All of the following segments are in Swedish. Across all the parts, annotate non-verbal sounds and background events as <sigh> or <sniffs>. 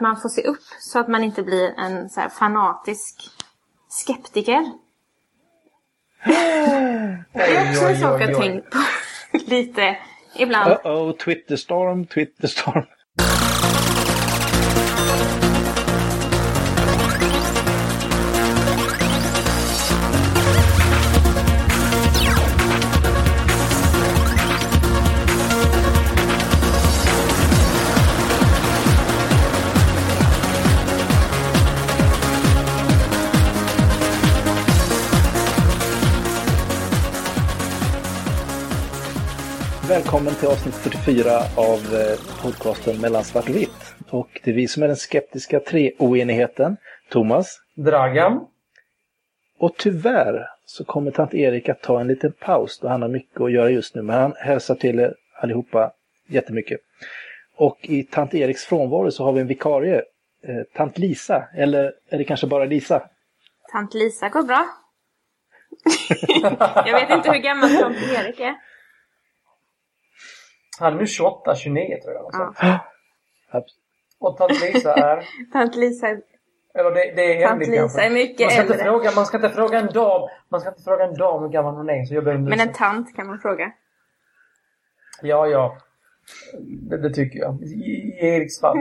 att man får se upp så att man inte blir en så här fanatisk skeptiker. Det är också en sak jag tänkt på <laughs> lite ibland. Uh-oh, Twitterstorm, Twitterstorm. Välkommen till avsnitt 44 av eh, podcasten Mellan svart och vitt. Och det är vi som är den skeptiska treoenigheten. Thomas. Dragan. Och tyvärr så kommer tant Erik att ta en liten paus då han har mycket att göra just nu. Men han hälsar till er allihopa jättemycket. Och i tant Eriks frånvaro så har vi en vikarie. Eh, tant Lisa. Eller är det kanske bara Lisa? Tant Lisa går bra. <laughs> jag vet inte hur gammal tant Erik är. Han är nu 28, 29 tror jag. Ja. Och tant Lisa är? <laughs> tant Lisa är... Eller det, det är Tant Lisa kanske. är mycket man ska äldre. Inte fråga, man ska inte fråga en dam. Man ska inte fråga en dam hur gammal hon är. Så jag Men ursäkt. en tant kan man fråga. Ja, ja. Det, det tycker jag. I, i Eriks fall.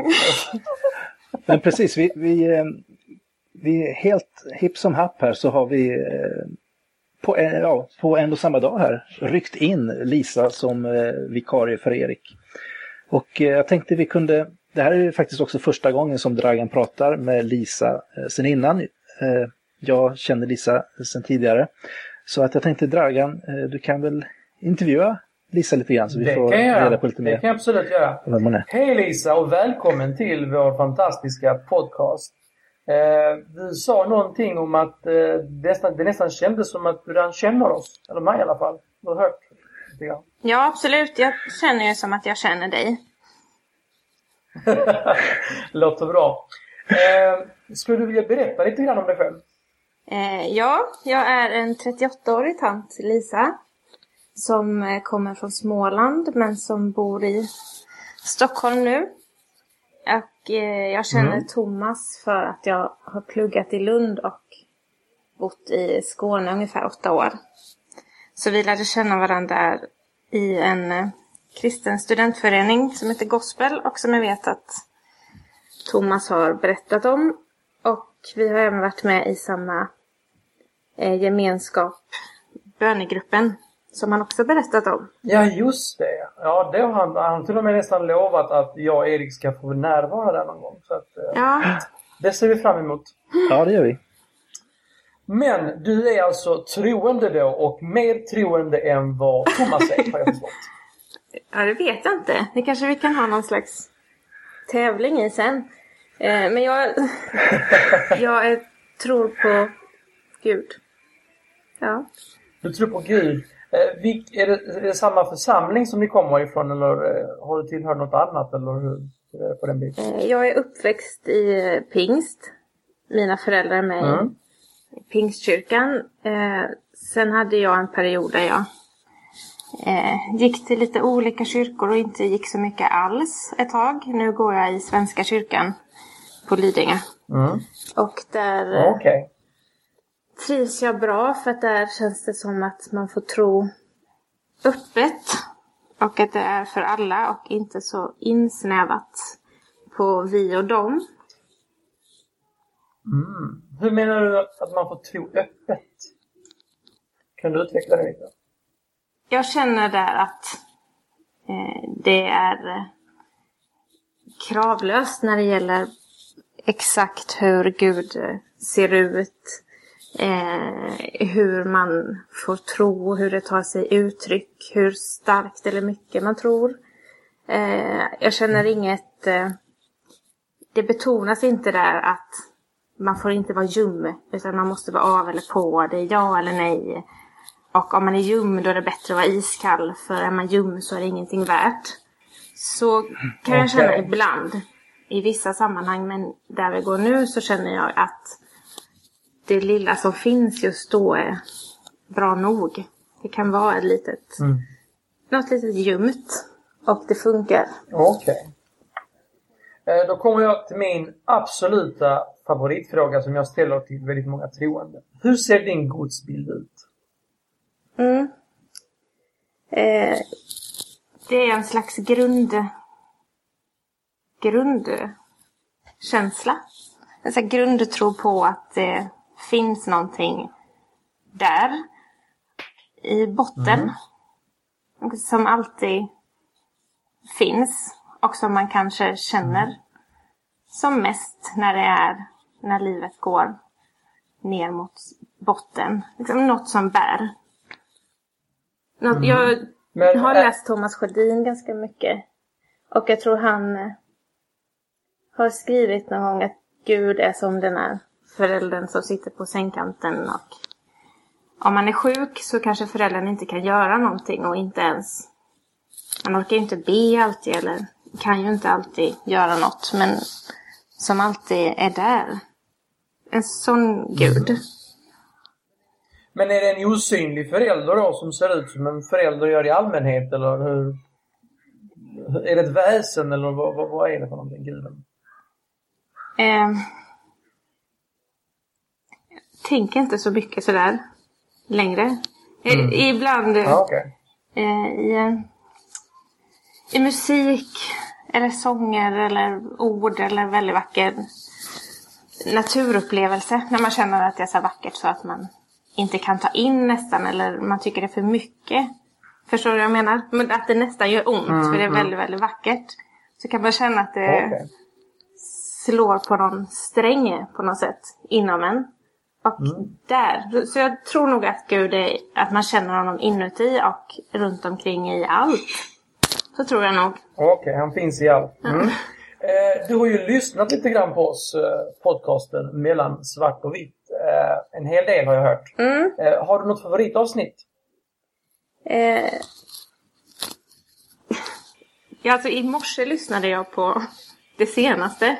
<laughs> Men precis, vi, vi, eh, vi är helt hipp som happ här så har vi eh, på ja, på en och samma dag här ryckt in Lisa som eh, vikarie för Erik. Och eh, jag tänkte vi kunde, det här är ju faktiskt också första gången som Dragan pratar med Lisa eh, sen innan. Eh, jag känner Lisa sen tidigare. Så att jag tänkte Dragan, eh, du kan väl intervjua Lisa lite grann så vi det får reda på lite Det mer kan jag absolut göra. Hej Lisa och välkommen till vår fantastiska podcast. Eh, du sa någonting om att eh, det, nästan, det nästan kändes som att du redan känner oss. Eller mig i alla fall. Du har hört lite grann. Ja, absolut. Jag känner ju som att jag känner dig. <laughs> Låter bra. Eh, skulle du vilja berätta lite grann om dig själv? Eh, ja, jag är en 38-årig tant, Lisa. Som eh, kommer från Småland men som bor i Stockholm nu. Och eh, jag känner Mm. Thomas för att jag har pluggat i Lund och bott i Skåne ungefär åtta år. Så vi lärde känna varandra i en eh, kristen studentförening som heter Gospel och som jag vet att Thomas har berättat om. Och vi har även varit med i samma eh, gemenskap, bönegruppen, som han också berättat om. Ja, just det. Ja, det har han, han har till och med nästan lovat att jag och Erik ska få närvara där någon gång. Så att, eh, Ja, det ser vi fram emot. Ja, det gör vi. Men du är alltså troende då och mer troende än vad Thomas är, har jag förstått. <laughs> ja, det vet jag inte. Det kanske vi kan ha någon slags tävling i sen. Eh, men jag, <laughs> jag är, tror på Gud. Ja. Du tror på Gud. Eh, är, det, är det samma församling som ni kommer ifrån eller eh, har du tillhört något annat eller hur på den biten? Eh, jag är uppväxt i pingst. Mina föräldrar är med Mm. i pingstkyrkan. Sen hade jag en period där jag gick till lite olika kyrkor och inte gick så mycket alls ett tag. Nu går jag i Svenska kyrkan på Lidingö. Mm. Och där Okej. Trivs jag bra för att där känns det som att man får tro öppet. Och att det är för alla och inte så insnävat på vi och dem. Mm. Hur menar du att man får tro öppet? Kan du utveckla det lite? Jag känner där att eh, det är eh, kravlöst när det gäller exakt hur Gud eh, ser ut. Eh, hur man får tro, hur det tar sig uttryck, hur starkt eller mycket man tror. Eh, jag känner inget... Eh, det betonas inte där att man får inte vara ljum, utan man måste vara av eller på. Det är ja eller nej. Och om man är ljum då är det bättre att vara iskall, för är man ljum så är det ingenting värt. Så kan jag känna ibland, i vissa sammanhang, men där vi går nu så känner jag att det lilla som finns just då är bra nog. Det kan vara ett litet, Mm. något litet ljumt och det funkar. Okej. Eh, då kommer jag till min absoluta favoritfråga som jag ställer till väldigt många troende. Hur ser din gudsbild ut? Mm. Eh, det är en slags grund... grundkänsla. En slags grundtro på att det finns någonting där. I botten. Mm. Som alltid finns. Och som man kanske känner mm. som mest när det är när livet går ner mot botten. Liksom något som bär. Något, mm. Jag Men, har läst Thomas Sjödin ganska mycket. Och jag tror han har skrivit någon gång att Gud är som den här föräldern som sitter på sängkanten och om man är sjuk så kanske föräldern inte kan göra någonting och inte ens man orkar ju inte be alltid eller kan ju inte alltid göra något men som alltid är där. En sån gud. Mm. Men är det en osynlig förälder då som ser ut som en förälder gör i allmänhet eller hur? Är det ett väsen eller vad, vad, vad är det för någonting, guden? Eh, tänker inte så mycket sådär längre. Mm. Ibland ah, okay. eh, i, i musik eller sånger eller ord eller väldigt vacker naturupplevelse. När man känner att det är så vackert så att man inte kan ta in nästan eller man tycker det är för mycket. Förstår du vad jag menar? Men att det nästan gör ont mm, för det är mm. väldigt, väldigt vackert. Så kan man känna att det okay. slår på någon sträng på något sätt inom en. Och mm. där. Så jag tror nog att Gud är, att man känner honom inuti och runt omkring i allt. Så tror jag nog. Okej, okay, han finns i allt. Mm. Eh, du har ju lyssnat lite grann på oss, eh, podcasten Mellan svart och vitt. Eh, en hel del har jag hört. Mm. Eh, har du något favoritavsnitt? Eh... Ja, alltså i morse lyssnade jag på det senaste.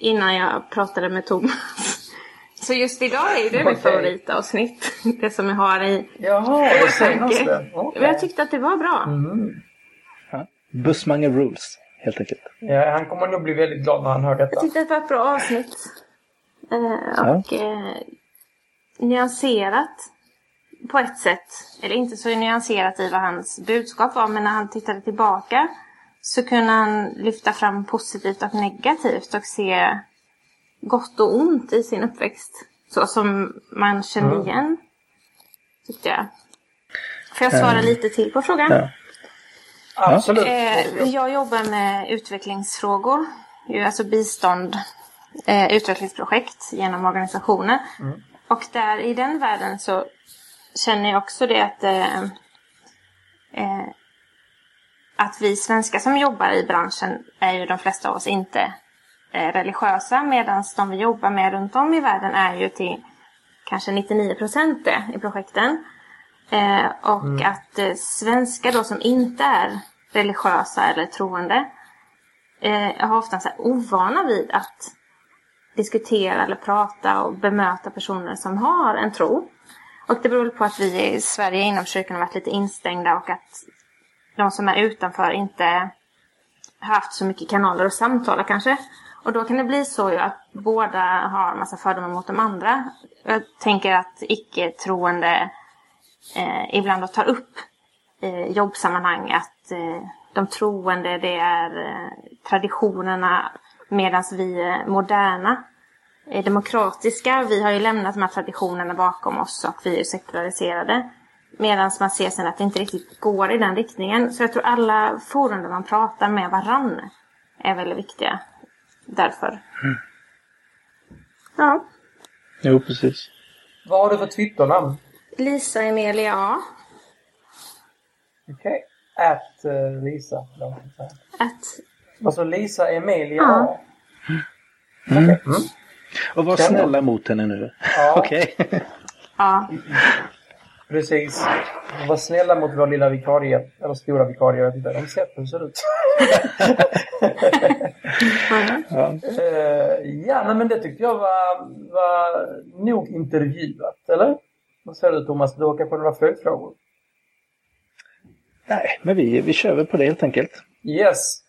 Innan jag pratade med Thomas. Så just idag är det okay. mitt favoritavsnitt. Det som jag har i Jaha, det senaste. Okay. Jag tyckte att det var bra. Mm. Ja. Bussmanger rules, helt enkelt. Ja, han kommer nog bli väldigt glad när han hör detta. Jag tyckte att det var ett bra avsnitt. Eh, och ja. eh, nyanserat på ett sätt. Eller inte så nyanserat i vad hans budskap var, men när han tittade tillbaka så kunde han lyfta fram positivt och negativt och se gott och ont i sin uppväxt. Så som man känner mm. igen, tyckte jag. Får jag svara mm. lite till på frågan? Ja. Absolut. Eh, jag jobbar med utvecklingsfrågor, alltså bistånd, eh, utvecklingsprojekt genom organisationer. Mm. Och där i den världen så känner jag också det att eh, eh, att vi svenskar som jobbar i branschen är ju de flesta av oss inte eh, religiösa medan de vi jobbar med runt om i världen är ju till kanske 99 procent det i projekten. Eh, och mm. att eh, svenskar då som inte är religiösa eller troende eh, har ofta så här ovana vid att diskutera eller prata och bemöta personer som har en tro. Och det beror på att vi i Sverige inom kyrkan har varit lite instängda och att de som är utanför inte har haft så mycket kanaler att samtala kanske. Och då kan det bli så att båda har en massa fördomar mot de andra. Jag tänker att icke-troende eh, ibland tar upp i jobbsammanhang att eh, de troende det är eh, traditionerna medan vi är moderna är demokratiska. Vi har ju lämnat de här traditionerna bakom oss och vi är sekulariserade. Medan man ser sen att det inte riktigt går i den riktningen. Så jag tror alla forum där man pratar med varann är väldigt viktiga. Därför. Mm. Ja. Jo, precis. Vad har du för Twitternamn? Lisa Emilia A. Okej. Okay. At uh, Lisa. At... Alltså Lisa Emilia ja. A. Mm. Okay. Mm. Och var snälla mot henne nu. Ja. <laughs> Okej. Okay. ja. <laughs> Precis. Var snälla mot vår lilla vikarie. Eller stora vikarie, jag vet inte. De sett hur ser ut. <laughs> ja, uh, ja men det tyckte jag var, var nog intervjuat, eller? Vad säger du Thomas? Du har kanske några följdfrågor? Nej, men vi, vi kör väl på det helt enkelt. Yes.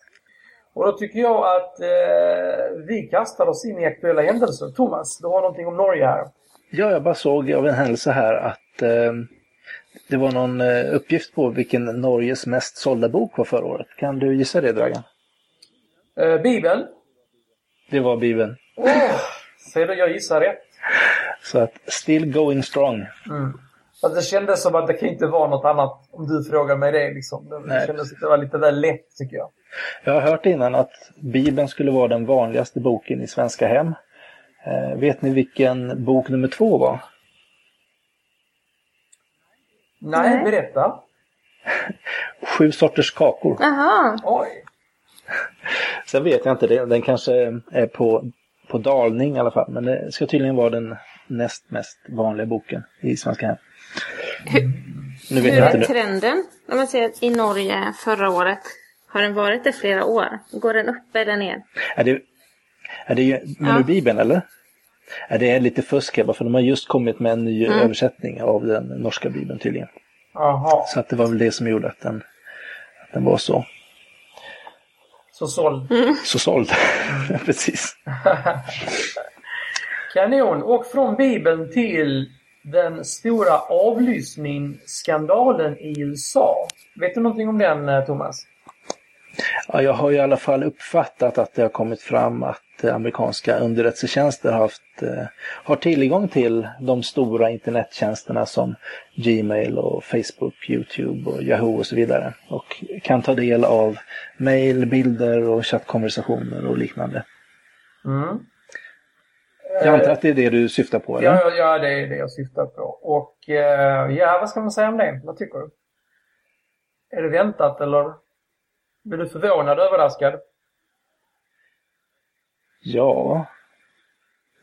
Och då tycker jag att eh, vi kastar oss in i aktuella händelser. Thomas, du har någonting om Norge här. Ja, jag bara såg av en händelse här att eh, det var någon eh, uppgift på vilken Norges mest sålda bok var förra året. Kan du gissa det, Dragan? Eh, Bibeln. Det var Bibeln. Oh, ser du, jag gissar rätt. Så att still going strong. Mm. Alltså det kändes som att det kan inte vara något annat om du frågar mig det. Liksom. Det Nej. kändes att det var lite väl lätt tycker jag. Jag har hört innan att Bibeln skulle vara den vanligaste boken i svenska hem. Eh, vet ni vilken bok nummer två var? Nej, Nej. berätta. Sju sorters kakor. Jaha. Oj. Sen vet jag inte, det- den kanske är på, på dalning i alla fall. Men det ska tydligen vara den näst mest vanliga boken i svenska hem. Nu vet Hur jag är inte det. trenden? Om man säger att i Norge förra året, har den varit det flera år? Går den upp eller ner? Är det, är det ju- menar Ja. eller? Det är lite fusk här, bara för de har just kommit med en ny översättning av den norska Bibeln tydligen. Jaha. Så att det var väl det som gjorde att den, att den var så, Så såld. så såld. <laughs> Precis. <laughs> Kanon. Och från Bibeln till den stora avlyssningsskandalen i USA. Vet du någonting om den, eh, Thomas? Ja, jag har i alla fall uppfattat att det har kommit fram att eh, amerikanska underrättelsetjänster har, haft, eh, har tillgång till de stora internettjänsterna som Gmail och Facebook, Youtube och Yahoo och så vidare. Och kan ta del av mail, bilder och chattkonversationer och liknande. Mm. Jag antar att det är det du syftar på, eller? Ja, ja, det är det jag syftar på. Och eh, ja, vad ska man säga om det? Vad tycker du? Är det väntat eller blir du förvånad, och överraskad? Ja,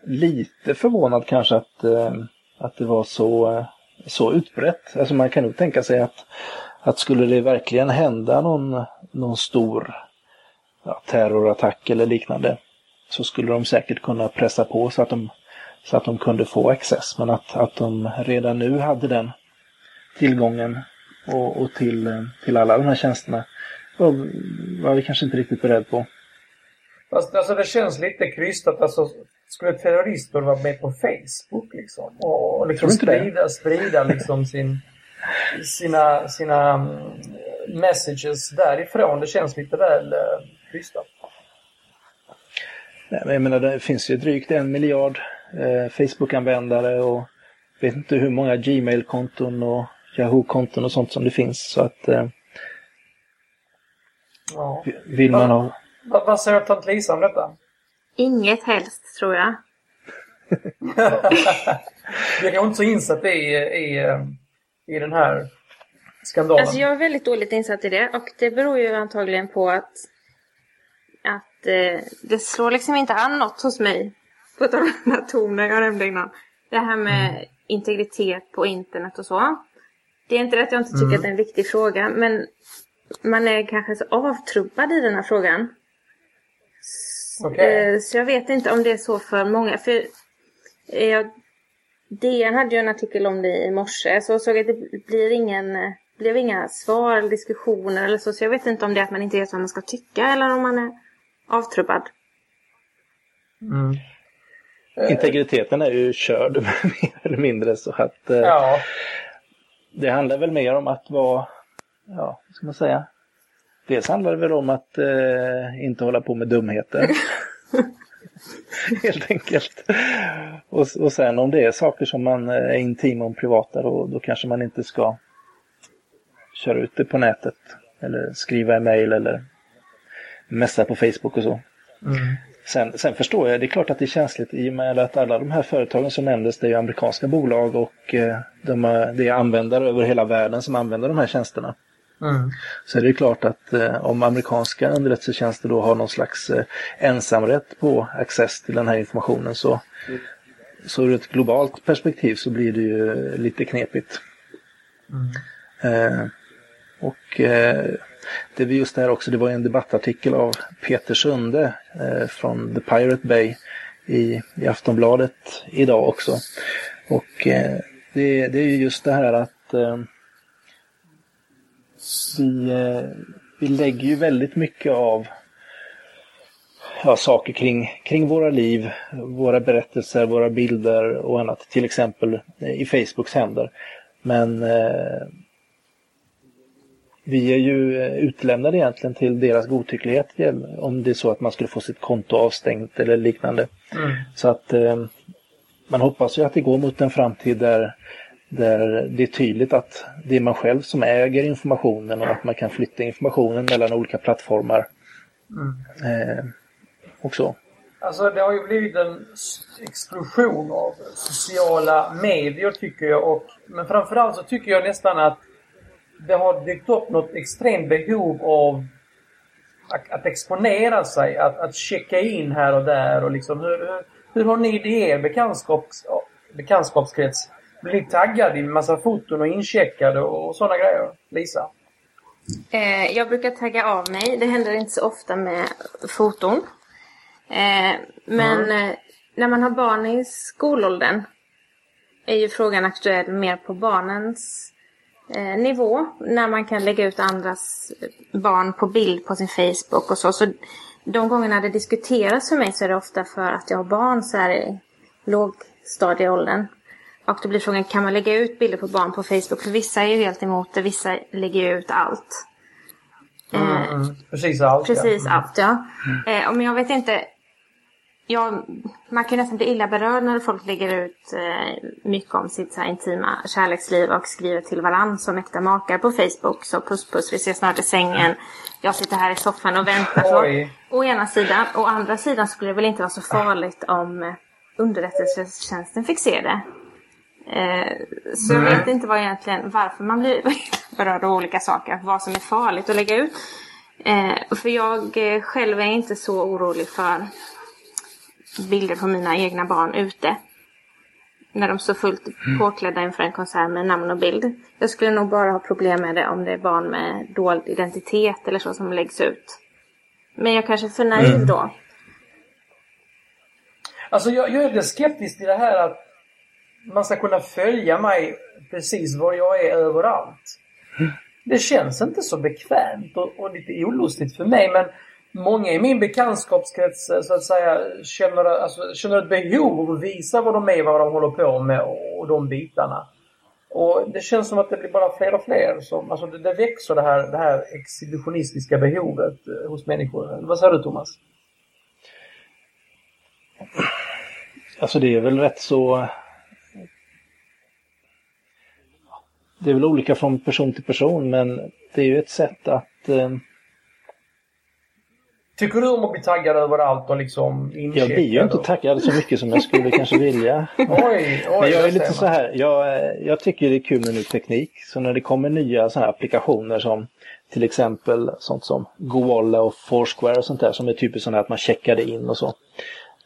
lite förvånad kanske att, eh, att det var så, eh, så utbrett. Alltså man kan nog tänka sig att, att skulle det verkligen hända någon, någon stor ja, terrorattack eller liknande så skulle de säkert kunna pressa på så att de, så att de kunde få access. Men att, att de redan nu hade den tillgången och, och till, eh, till alla de här tjänsterna var, var vi kanske inte riktigt beredd på. Fast alltså, det känns lite krystat. Alltså, skulle terrorister vara med på Facebook liksom? Och, och liksom det? sprida, sprida liksom sin, sina, sina mm, messages därifrån. Det känns lite väl eh, krystat. Nej, men jag menar, det finns ju drygt en miljard eh, Facebook-användare och vet inte hur många Gmail-konton och Yahoo-konton och sånt som det finns. Så att eh, Ja. vill man ha... Vad, vad säger tant Lisa om detta? Inget helst, tror jag. <laughs> Jag är inte så insatt i, i, i den här skandalen. Alltså jag är väldigt dåligt insatt i det och det beror ju antagligen på att, att eh, det slår liksom inte an något hos mig. På tal om den här tonen jag nämnde innan. Det här med integritet på internet och så. Det är inte det att jag inte tycker att det är en viktig fråga men man är kanske så avtrubbad i den här frågan. Okej. Eh, Så jag vet inte om det är så för många. För eh, jag, DN hade ju en artikel om det i morse. Så jag såg att det blir ingen, eh, blev inga svar eller diskussioner eller så. Så jag vet inte om det är att man inte vet vad man ska tycka eller om man är avtrubbad. Mm. Integriteten är ju körd <laughs> mer eller mindre så att eh, Ja. det handlar väl mer om att vara, ja, vad ska man säga? Dels handlar det väl om att eh, inte hålla på med dumheter. <laughs> Helt enkelt. Och, och sen om det är saker som man eh, är intima om privata då, då kanske man inte ska köra ut det på nätet. Eller skriva i mail eller messa på Facebook och så. Mm. Sen, sen förstår jag, det är klart att det är känsligt i och med att alla de här företagen som nämndes, det är ju amerikanska bolag och eh, de det är användare över hela världen som använder de här tjänsterna. Mm. Så är det klart att eh, om amerikanska underrättelsetjänster då har någon slags eh, ensamrätt på access till den här informationen så, så ur ett globalt perspektiv så blir det ju lite knepigt. Eh, och eh, det är just det här också, det var en debattartikel av Peter Sunde eh, från The Pirate Bay i, i Aftonbladet idag också. Och eh, det, det är ju just det här att vi, eh, vi lägger ju väldigt mycket av ja, saker kring, kring våra liv, våra berättelser, våra bilder och annat. Till exempel i Facebooks händer. Men eh, vi är ju utlämnade egentligen till deras godtycklighet om det är så att man skulle få sitt konto avstängt eller liknande. Mm. Så att eh, man hoppas ju att det går mot en framtid där, där det är tydligt att det är man själv som äger informationen och att man kan flytta informationen mellan olika plattformar. Mm. Eh, och så. Alltså det har ju blivit en explosion av sociala medier tycker jag. Och, men framförallt så tycker jag nästan att det har dykt upp något extremt behov av att, att exponera sig, att, att checka in här och där och liksom hur, hur, hur har ni det i er bekantskaps, bekantskapskrets? Blir ni taggade i massa foton och incheckade och sådana grejer? Lisa? Eh, jag brukar tagga av mig. Det händer inte så ofta med foton. Eh, men mm. när man har barn i skolåldern är ju frågan aktuell mer på barnens eh, nivå. När man kan lägga ut andras barn på bild på sin Facebook och så. så de gångerna det diskuteras för mig så är det ofta för att jag har barn så här i lågstadieåldern. Och då blir frågan, kan man lägga ut bilder på barn på Facebook? För vissa är ju helt emot det, vissa lägger ut allt. Mm, mm. Precis allt. Precis ja. allt, ja. Mm. Eh, men jag vet inte, ja, man kan nästan bli illa berörd när folk lägger ut eh, mycket om sitt så här, intima kärleksliv och skriver till varandra som äkta makar på Facebook. Så puss puss, vi ses snart i sängen. Jag sitter här i soffan och väntar. Så, å ena sidan. Å andra sidan skulle det väl inte vara så farligt om eh, underrättelsetjänsten fick se det. Eh, så jag vet inte vad egentligen, varför man blir <laughs> berörd av olika saker. Vad som är farligt att lägga ut. Eh, för jag eh, själv är inte så orolig för bilder på mina egna barn ute. När de står fullt mm. påklädda inför en konsert med namn och bild. Jag skulle nog bara ha problem med det om det är barn med dold identitet eller så som läggs ut. Men jag kanske är för naiv mm. då. Alltså jag, jag är lite skeptisk till det här att man ska kunna följa mig precis var jag är överallt. Det känns inte så bekvämt och, och lite olustigt för mig men många i min bekantskapskrets eh, så att säga känner, alltså, känner ett behov av att visa vad de är, vad de håller på med och, och de bitarna. Och det känns som att det blir bara fler och fler. Som, alltså det, det växer det här, det här exhibitionistiska behovet eh, hos människor. Vad säger du Thomas? Alltså det är väl rätt så... Det är väl olika från person till person men det är ju ett sätt att eh Tycker du om att bli taggad överallt och liksom Jag blir ju inte taggad så mycket som jag skulle kanske vilja. <laughs> oj, oj, Men jag är lite så här, jag, jag tycker det är kul med ny teknik. Så när det kommer nya sådana här applikationer som till exempel sånt som Goalla och Foursquare och sånt där som är typiskt sådana att man checkade in och så.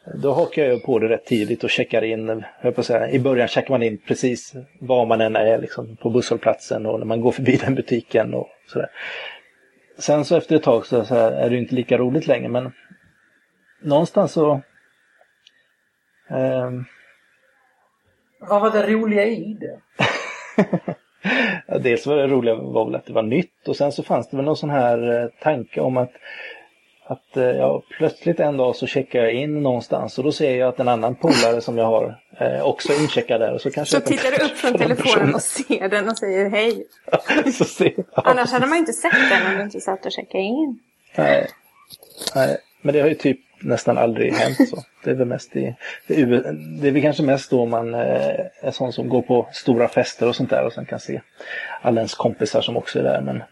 Då hakar jag på det rätt tidigt och checkar in, jag på säga, i början checkar man in precis var man än är liksom, på busshållplatsen och när man går förbi <laughs> den butiken och sådär. Sen så efter ett tag så, så är det inte lika roligt längre men någonstans så... Eh... Vad var det roliga i det? <laughs> dels var det roliga var väl att det var nytt och sen så fanns det väl någon sån här eh, tanke om att att eh, ja, plötsligt en dag så checkar jag in någonstans och då ser jag att en annan polare som jag har eh, också är incheckad där. Och så kanske så tittar du upp från telefonen och ser den och säger hej. så ser, ja, Annars hade man ju inte sett den om du inte satt och checkade in. Nej. Nej, men det har ju typ nästan aldrig hänt så. Det är väl mest i, det är, det är väl kanske mest då man eh, är sån som går på stora fester och sånt där och sen kan se alla ens kompisar som också är där. Men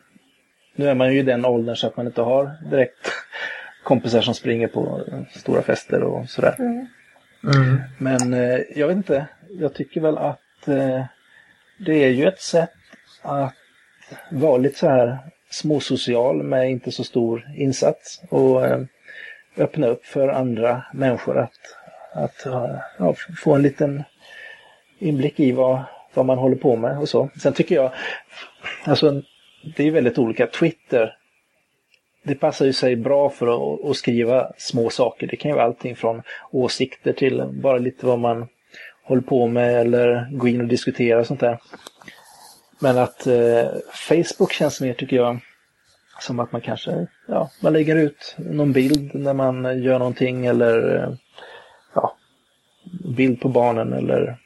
nu är man ju i den åldern så att man inte har direkt kompisar som springer på stora fester och sådär. Mm. Mm. Men eh, jag vet inte, jag tycker väl att eh, det är ju ett sätt att vara lite så här småsocial med inte så stor insats och eh, öppna upp för andra människor att, att ja, få en liten inblick i vad, vad man håller på med och så. Sen tycker jag, alltså det är väldigt olika. Twitter, det passar ju sig bra för att, att, skriva små saker. Det kan ju vara allting från åsikter till bara lite vad man håller på med eller gå in och diskutera och sånt där. Men att eh, Facebook känns mer, tycker jag, som att man kanske, ja, man lägger ut någon bild när man gör någonting eller eh, ja, bild på barnen eller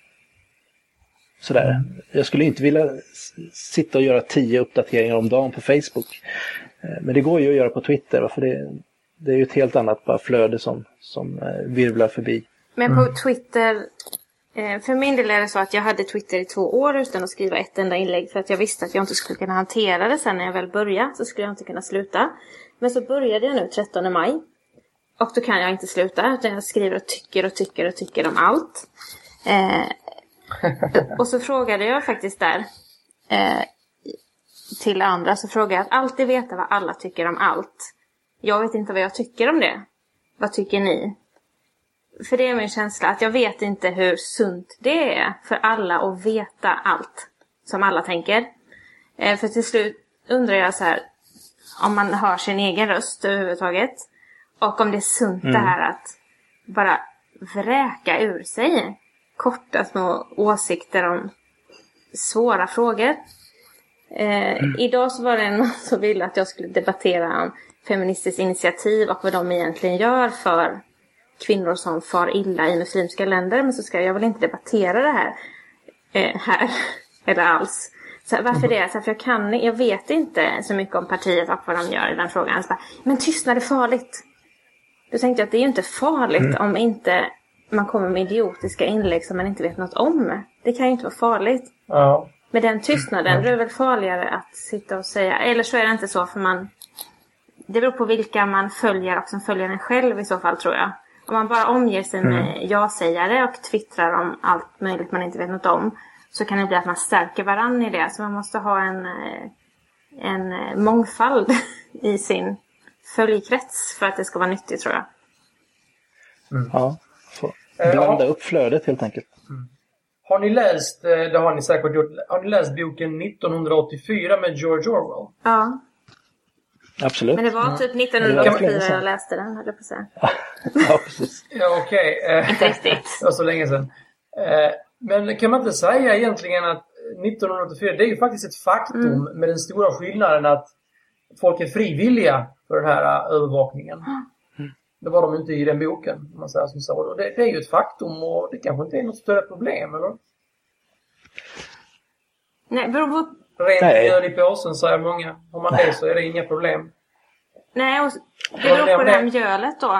sådär. Jag skulle inte vilja sitta och göra tio uppdateringar om dagen på Facebook. Eh, men det går ju att göra på Twitter, för det, det är ju ett helt annat bara flöde som, som eh, virvlar förbi. Men på Twitter, eh, för min del är det så att jag hade Twitter i två år utan att skriva ett enda inlägg för att jag visste att jag inte skulle kunna hantera det sen när jag väl började så skulle jag inte kunna sluta. Men så började jag nu 13 maj. Och då kan jag inte sluta utan jag skriver och tycker och tycker och tycker om allt. <laughs> Och så frågade jag faktiskt där eh, till andra så frågade jag att alltid veta vad alla tycker om allt. Jag vet inte vad jag tycker om det. Vad tycker ni? För det är min känsla att jag vet inte hur sunt det är för alla att veta allt som alla tänker. Eh, för till slut undrar jag så här om man hör sin egen röst överhuvudtaget. Och om det är sunt mm. det här att bara vräka ur sig korta små åsikter om svåra frågor. Eh, mm. Idag så var det någon <laughs> som ville att jag skulle debattera om Feministiskt initiativ och vad de egentligen gör för kvinnor som far illa i muslimska länder. Men så ska jag väl inte debattera det här eh, här <laughs> eller alls. Så varför det? Så för jag, kan, jag vet inte så mycket om partiet och vad de gör i den frågan. Så bara, men tystnad är farligt. Då tänkte jag att det är ju inte farligt mm. om inte man kommer med idiotiska inlägg som man inte vet något om. Det kan ju inte vara farligt. Ja. Med den tystnaden, mm. då är det väl farligare att sitta och säga, eller så är det inte så för man det beror på vilka man följer och som följer en själv i så fall tror jag. Om man bara omger sig med mm. ja-sägare och twittrar om allt möjligt man inte vet något om så kan det bli att man stärker varann i det. Så man måste ha en, eh, en eh, mångfald <laughs> i sin följkrets för att det ska vara nyttigt tror jag. Mm. Ja, blanda upp flödet helt enkelt. Mm. Har ni läst, eh, det har ni säkert gjort, har ni läst boken 1984 med George Orwell? Ja. Absolut. Men det var typ 1984 jag läste den, höll jag på att säga. <laughs> ja, precis. Ja, okej. Okay. Eh, inte riktigt. <laughs> Det var så länge sedan. Eh, men kan man inte säga egentligen att 1984, det är ju faktiskt ett faktum mm. med den stora skillnaden att folk är frivilliga för den här eh, övervakningen. <gasps> <sniffs> Mm. Det var de inte i den boken, om man säger som så. Det, det är ju ett faktum och det kanske inte är något större problem, eller? Nej, beror på Rent mjöl i påsen säger många. Om man det så är det inga problem. Nej, och det beror på det här mjölet då.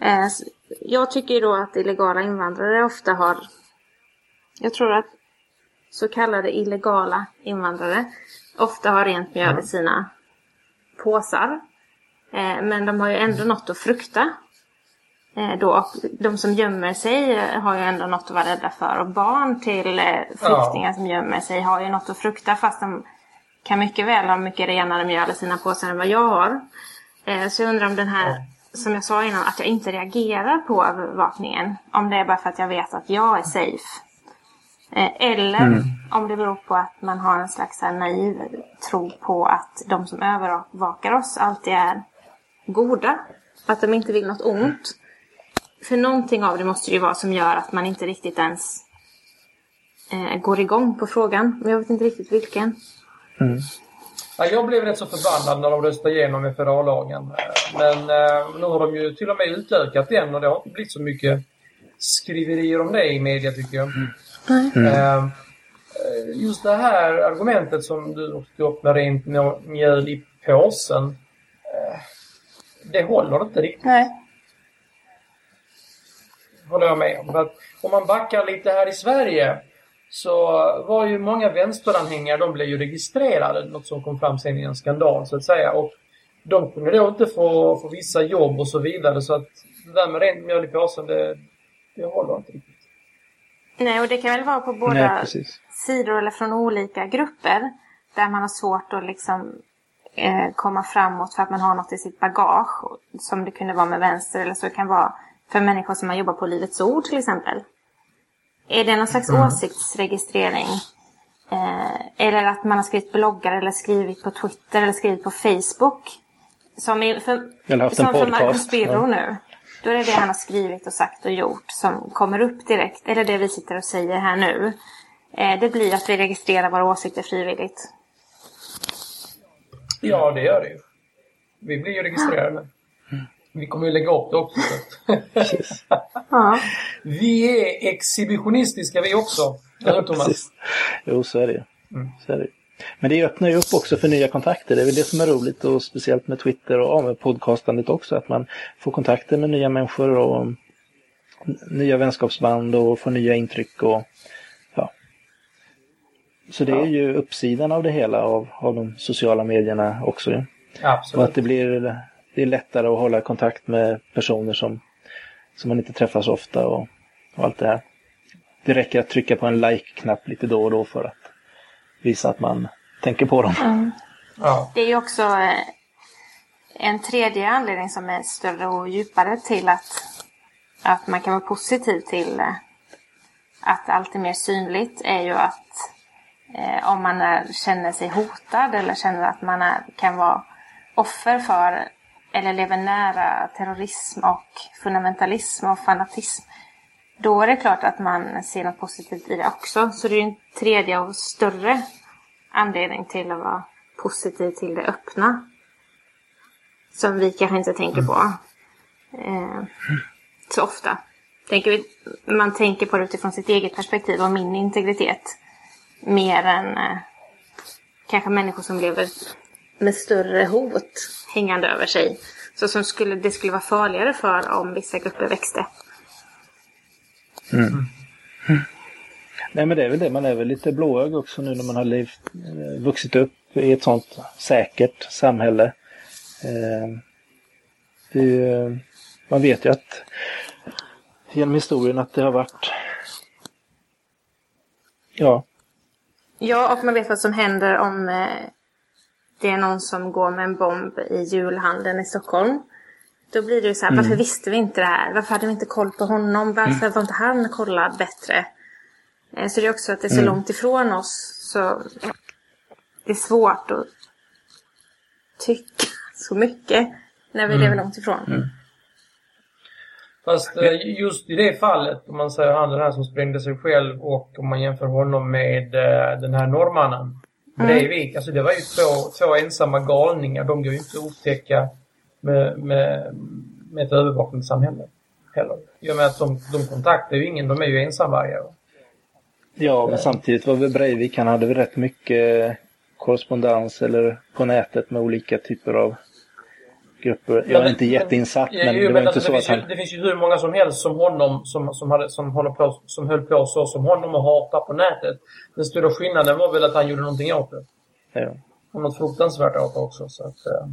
Eh, jag tycker ju då att illegala invandrare ofta har... Jag tror att så kallade illegala invandrare ofta har rent mjöl i sina påsar. Eh, men de har ju ändå något att frukta. Eh, då, de som gömmer sig har ju ändå något att vara rädda för. Och barn till eh, flyktingar ja. som gömmer sig har ju något att frukta fast de kan mycket väl ha mycket renare mjöl i sina påsar än vad jag har. Eh, så jag undrar om den här, som jag sa innan, att jag inte reagerar på övervakningen. Om det är bara för att jag vet att jag är safe. Eller mm. om det beror på att man har en slags naiv tro på att de som övervakar oss alltid är goda. Att de inte vill något ont. För någonting av det måste det ju vara som gör att man inte riktigt ens eh, går igång på frågan. Men jag vet inte riktigt vilken. Mm. Ja, jag blev rätt så förbannad när de röstade igenom FRA-lagen. Men eh, nu har de ju till och med utökat den och det har inte blivit så mycket skriverier om det i media tycker jag. Mm. Eh, just det här argumentet som du tog upp med rent mjöl i påsen. Det håller inte riktigt. Nej håller jag med om. Att om man backar lite här i Sverige så var ju många vänsteranhängare, de blev ju registrerade, något som kom fram sen i en skandal så att säga. Och de kunde då inte få, få vissa jobb och så vidare så att det där med rent mjöl i påsen, det, det håller inte riktigt. Nej, och det kan väl vara på båda Nej, sidor eller från olika grupper där man har svårt att liksom eh, komma framåt för att man har något i sitt bagage som det kunde vara med vänster eller så det kan vara för människor som har jobbat på Livets Ord till exempel. Är det någon slags mm. åsiktsregistrering? Eh, eller att man har skrivit bloggar eller skrivit på Twitter eller skrivit på Facebook. Som, är för, eller haft en som podcast. för Marcus Birro ja. nu. Då är det det han har skrivit och sagt och gjort som kommer upp direkt. Eller det vi sitter och säger här nu. Eh, det blir att vi registrerar våra åsikter frivilligt. Ja, det gör det ju. Vi blir ju registrerade. Vi kommer ju lägga upp det också. <laughs> Ja. vi är exhibitionistiska vi också. Eller hur Thomas? Precis. Jo, så är det ju. Mm. Så är det. Men det öppnar ju upp också för nya kontakter. Det är väl det som är roligt och speciellt med Twitter och ja, med podcastandet också. Att man får kontakter med nya människor och nya vänskapsband och får nya intryck och ja. Så det är Ja. ju uppsidan av det hela av, av de sociala medierna också. Och Absolut. att det blir det är lättare att hålla kontakt med personer som, som man inte träffar så ofta och, och allt det här. Det räcker att trycka på en like-knapp lite då och då för att visa att man tänker på dem. Ja. Det är ju också eh, en tredje anledning som är större och djupare till att, att man kan vara positiv till eh, att allt är mer synligt är ju att eh, om man är, känner sig hotad eller känner att man är, kan vara offer för eller lever nära terrorism och fundamentalism och fanatism då är det klart att man ser något positivt i det också. Så det är en tredje och större anledning till att vara positiv till det öppna. Som vi kanske inte tänker på eh, så ofta. Tänker vi, man tänker på det utifrån sitt eget perspektiv och min integritet. Mer än eh, kanske människor som lever med större hot hängande över sig. Så som skulle, det skulle vara farligare för om vissa grupper växte. Mm. Nej men det är väl det, man är väl lite blåögd också nu när man har liv, eh, vuxit upp i ett sånt säkert samhälle. Eh, det är ju, man vet ju att genom historien att det har varit Ja, Ja, och man vet vad som händer om eh, det är någon som går med en bomb i julhandeln i Stockholm. Då blir det ju så här, varför visste vi inte det här? Varför hade vi inte koll på honom? Varför var inte han kollad bättre? Eh, så det är också att det är så långt ifrån oss så det är svårt att tycka så mycket när vi lever långt ifrån. Fast eh, just i det fallet, om man säger han den här som sprängde sig själv och om man jämför honom med eh, den här norrmannen Breivik. Alltså det var ju två, två ensamma galningar. De går ju inte att upptäcka med, med, med ett övervakningssamhälle heller. I och med att de, de kontaktar ju ingen, de är ju ensamvargare. ja men samtidigt var väl Breivik, han hade väl rätt mycket korrespondens eller på nätet med olika typer av grupper. Jag är inte jätteinsatt Ja, men jo, det var inte alltså, så det att finns han... ju, Det finns ju hur många som helst som honom som, som, hade, som, håller på, som höll på så som honom och hatar på nätet. Den stora skillnaden var väl att han gjorde någonting åt det. Ja. Och något fruktansvärt åt det också. Så att, eh,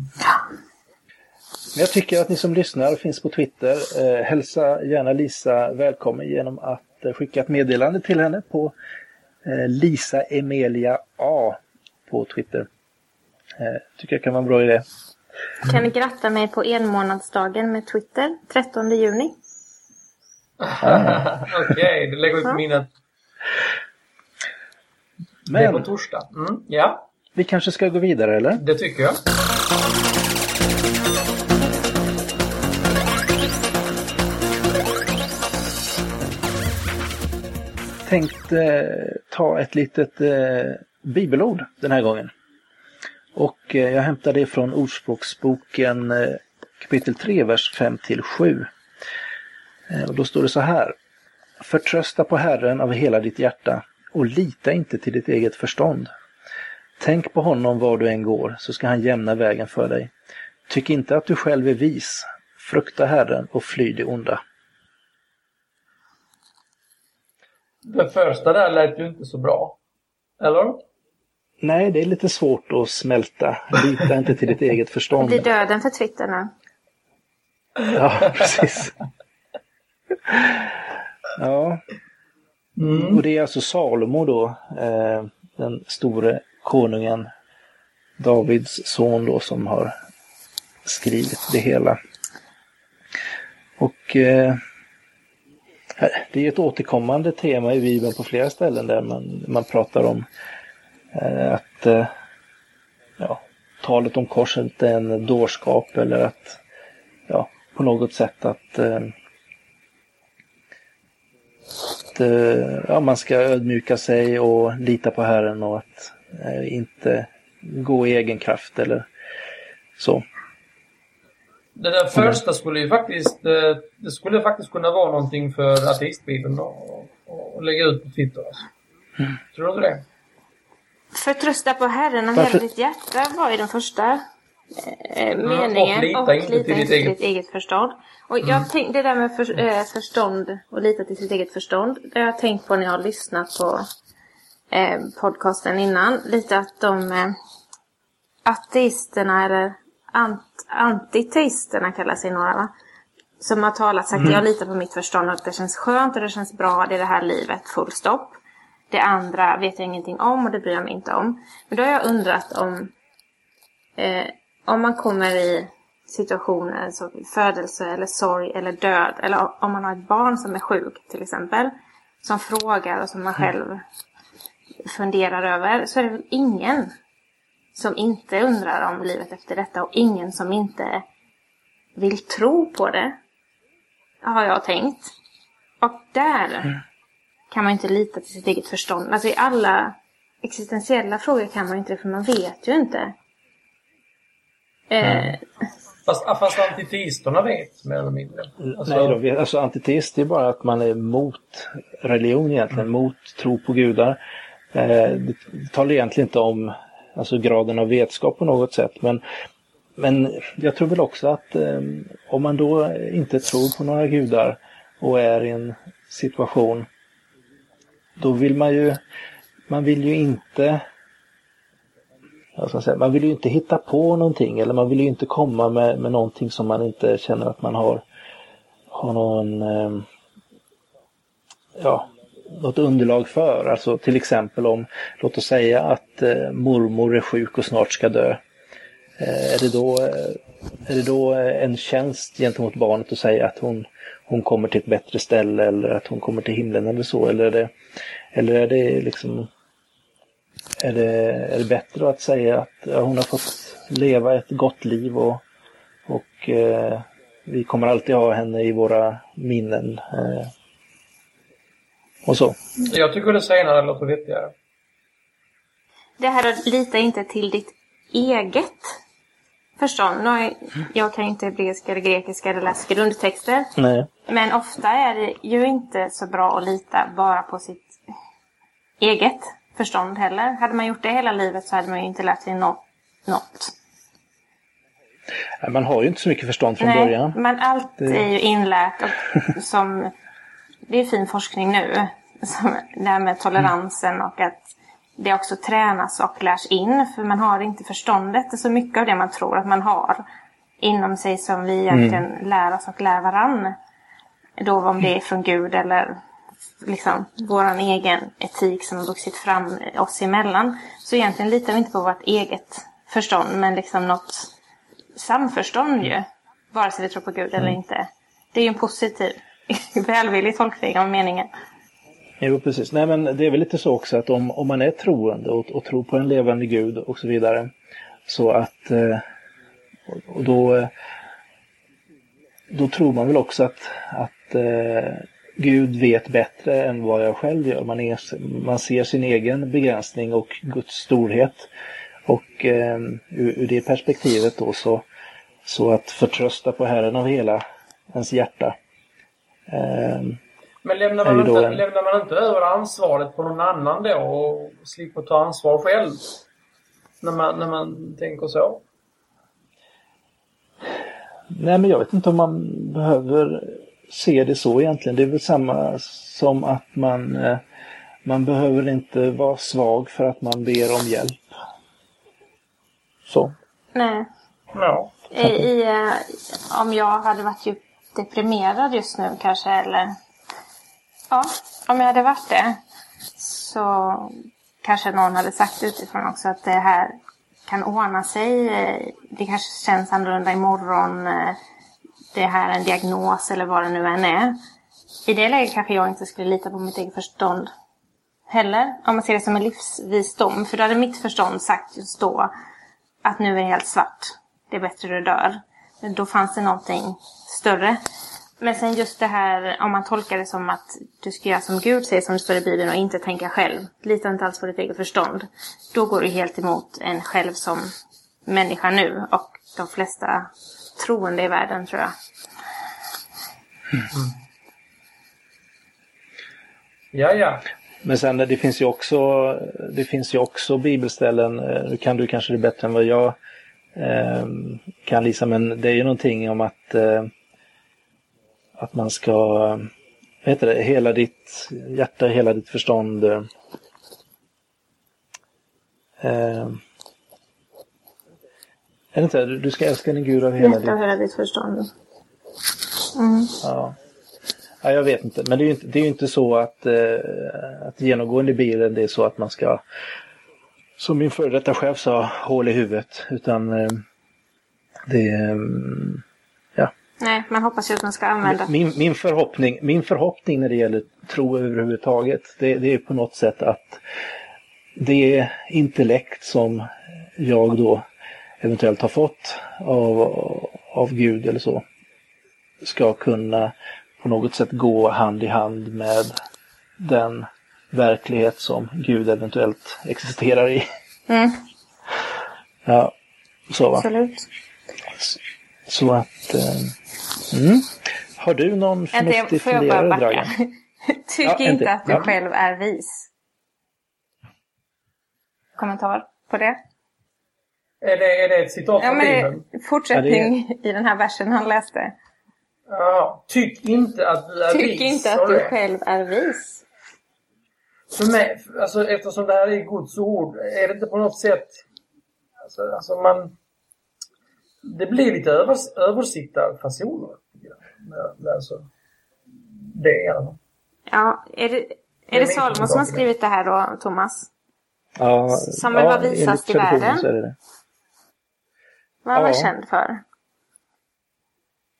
Men jag tycker att ni som lyssnar finns på Twitter. Eh, hälsa gärna Lisa välkommen genom att eh, skicka ett meddelande till henne på eh, Lisa Emelia A på Twitter. Eh, tycker jag kan vara en bra idé. Kan ni gratta mig på enmånadsdagen med Twitter, 13 juni? <laughs> Okej, det lägger vi på Ja. minnet. Det är på Men torsdag. Mm, ja, vi kanske ska gå vidare eller? det tycker jag. tänkte eh, ta ett litet eh, bibelord den här gången. Och eh, jag hämtar det från Ordspråksboken eh, kapitel 3, vers 5 till 7. Eh, och då står det så här. Förtrösta på Herren av hela ditt hjärta och lita inte till ditt eget förstånd. Tänk på honom var du än går, så ska han jämna vägen för dig. Tyck inte att du själv är vis. Frukta Herren och fly det onda. Den första där lät ju inte så bra. Eller? Nej, det är lite svårt att smälta. Lita inte till ditt eget Det förstånd. blir döden för Twitter nu. Ja, precis. Ja, Mm. och det är alltså Salomo då, eh, den store konungen, Davids son då, som har skrivit det hela. Och eh, det är ett återkommande tema i Bibeln på flera ställen där man, man pratar om att eh, ja, talet om korset är en dårskap eller att ja, på något sätt att eh, att eh, ja, man ska ödmjuka sig och lita på Herren och att eh, inte gå i egen kraft eller så. Det där första skulle ju faktiskt, eh, det skulle faktiskt kunna vara någonting för ateistbibeln att lägga ut på Twitter. Alltså. Mm. Tror du inte det? Förtrösta på Herren av hela ditt hjärta var ju den första eh, meningen. Mm, och lita inte till ditt, eget... ditt eget förstånd. Och jag mm. tänkte det där med för, eh, förstånd och lita till sitt eget förstånd. Det har jag tänkt på när jag har lyssnat på eh, podcasten innan. Lite att de eh, ateisterna eller ant, antiteisterna kallar sig några va? Som har talat sagt mm. jag litar på mitt förstånd och att det känns skönt och det känns bra. Det är det här livet, full stopp. Det andra vet jag ingenting om och det bryr jag mig inte om. Men då har jag undrat om eh, om man kommer i situationer som födelse eller sorg eller död. Eller om man har ett barn som är sjuk till exempel. Som frågar och som man mm. själv funderar över. Så är det väl ingen som inte undrar om livet efter detta. Och ingen som inte vill tro på det. Har jag tänkt. Och där mm. Kan man inte lita till sitt eget förstånd. Alltså i alla existentiella frågor kan man inte det för man vet ju inte. Eh, Fast, fast antiteisterna vet mer eller mindre. Alltså... Nej, då, alltså antiteist är bara att man är mot religion egentligen, mm. mot tro på gudar. Eh, det talar egentligen inte om alltså, graden av vetskap på något sätt. Men, men jag tror väl också att eh, om man då inte tror på några gudar och är i en situation, då vill man ju, man vill ju inte säga, man vill ju inte hitta på någonting eller man vill ju inte komma med, med någonting som man inte känner att man har, har någon, eh, ja, något underlag för. Alltså till exempel om, låt oss säga att eh, mormor är sjuk och snart ska dö. Eh, är, det då, eh, är det då en tjänst gentemot barnet att säga att hon, hon kommer till ett bättre ställe eller att hon kommer till himlen eller så? Eller är det, eller är det liksom är det, är det bättre att säga att ja, hon har fått leva ett gott liv och, och eh, vi kommer alltid ha henne i våra minnen. Eh, och så. Jag tycker det senare låter vettigare. Det här att lita inte till ditt eget förstånd. Nu jag kan inte hebreiska eller grekiska eller läsa grundtexter. Nej. Men ofta är det ju inte så bra att lita bara på sitt eget förstånd heller. Hade man gjort det hela livet så hade man ju inte lärt sig något. Man har ju inte så mycket förstånd från Nej, början. Men allt det... är ju inlärt och <laughs> som... Det är fin forskning nu. Som det här med toleransen och att det också tränas och lärs in. För man har inte förståndet. Det är så mycket av det man tror att man har inom sig som vi egentligen mm. lär oss och lär varann. Då om det är från Gud eller liksom, vår egen etik som har vuxit fram oss emellan. Så egentligen litar vi inte på vårt eget förstånd, men liksom något samförstånd ju. Vare sig vi tror på Gud eller mm. inte. Det är ju en positiv, <laughs> välvillig tolkning av meningen. Jo, precis. Nej, men det är väl lite så också att om, om man är troende och, och tror på en levande Gud och så vidare, så att eh, och då, eh, då tror man väl också att, att eh, Gud vet bättre än vad jag själv gör. Man, är, man ser sin egen begränsning och Guds storhet. Och eh, ur, ur, det perspektivet då så, så att förtrösta på Herren av hela ens hjärta. Eh, men lämnar man, inte, en... lämnar man inte över ansvaret på någon annan då och slipper ta ansvar själv? När man, när man tänker så? Nej men jag vet inte om man behöver se det så egentligen. Det är väl samma som att man, eh, man behöver inte vara svag för att man ber om hjälp. Så. Nej. Ja. I, i, eh, om jag hade varit djupt deprimerad just nu kanske eller ja, om jag hade varit det så kanske någon hade sagt utifrån också att det här kan ordna sig. Det kanske känns annorlunda imorgon det här är en diagnos eller vad det nu än är. I det läget kanske jag inte skulle lita på mitt eget förstånd heller. Om man ser det som en livsvisdom. För då hade mitt förstånd sagt just då att nu är det helt svart. Det är bättre du dör. Men då fanns det någonting större. Men sen just det här om man tolkar det som att du ska göra som Gud säger som det står i Bibeln och inte tänka själv. Lita inte alls på ditt eget förstånd. Då går du helt emot en själv som människa nu och de flesta troende i världen tror jag. Ja, ja. Men sen det finns ju också, det finns ju också bibelställen, eh, nu kan du kanske det bättre än vad jag eh, kan Lisa, men det är ju någonting om att, eh, att man ska, vad heter det, hela ditt hjärta, hela ditt förstånd. Eh, är det inte, du ska älska din Gud av hela Hjärta ditt... hela ditt förstånd. Ja. ja, jag vet inte. Men det är ju inte, det är inte så att, eh, att genomgående i bilen det är så att man ska, som min före detta chef sa, hål i huvudet. Utan eh, det mm. Nej, man hoppas ju att man ska använda. Min, min, förhoppning, min förhoppning när det gäller tro överhuvudtaget, det, det är på något sätt att det intellekt som jag då eventuellt har fått av, av Gud eller så, ska kunna på något sätt gå hand i hand med den verklighet som Gud eventuellt existerar i. Mm, Ja, så va. absolut. Så att... Eh, mm. Har du någon förnuftig funderare? Dragan? <laughs> Tyck Ja, inte till. att du Ja. själv är vis. Kommentar på det? Är det, är det ett citat Ja, från Bibeln? är fortsättning i den här versen han läste. Ja. Tyck inte att du är Tyck vis. inte sa att du själv är vis. För mig, alltså, eftersom det här är Guds ord, är det inte på något sätt... Alltså, alltså man... Det blir lite övers, översittarfasoner, tycker det alla fall. Ja, är det, är är det min Salomo som har det. skrivit det här då, Thomas? Ja, Som väl var visast i världen? så är det det. Vad var han Ja. känd för?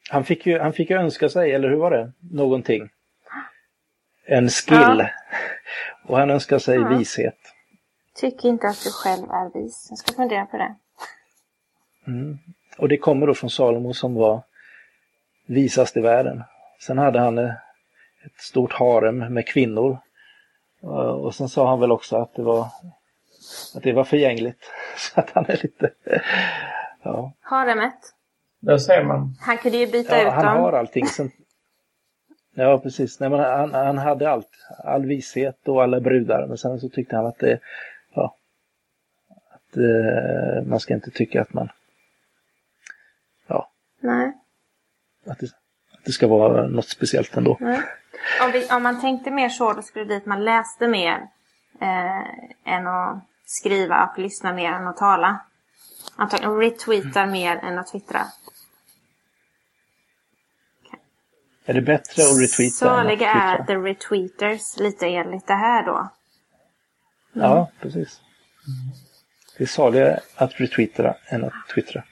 Han fick, ju, han fick ju önska sig, eller hur var det? Någonting. En skill. Ja. <laughs> Och han önskar sig Ja. vishet. Tyck inte att du själv är vis. Jag ska fundera på det. Och det kommer då från Salomo som var visast i världen. Sen hade han ett stort harem med kvinnor. Eh, Och sen sa han väl också att det var, att det var förgängligt. <laughs> Så att han är lite... Ja, Haremet. Där ser man. Han kunde ju byta ja ut han dem. har allting. Sen... Ja, precis. Nej, men han, han hade allt. All vishet och alla brudar. Men sen så tyckte han att det... Ja, att eh, man ska inte tycka att man... Nej. att det, att det ska vara något speciellt ändå. Nej. Om, vi, om man tänkte mer så, då skulle det bli att man läste mer eh, än att skriva och lyssna mer än att tala. Antagligen retweetar mer än att twittra. Är det bättre att retweeta än att Saliga är twittra? the retweeters, lite enligt det här då. Ja, precis. Det är saligare att retweeta än att twittra.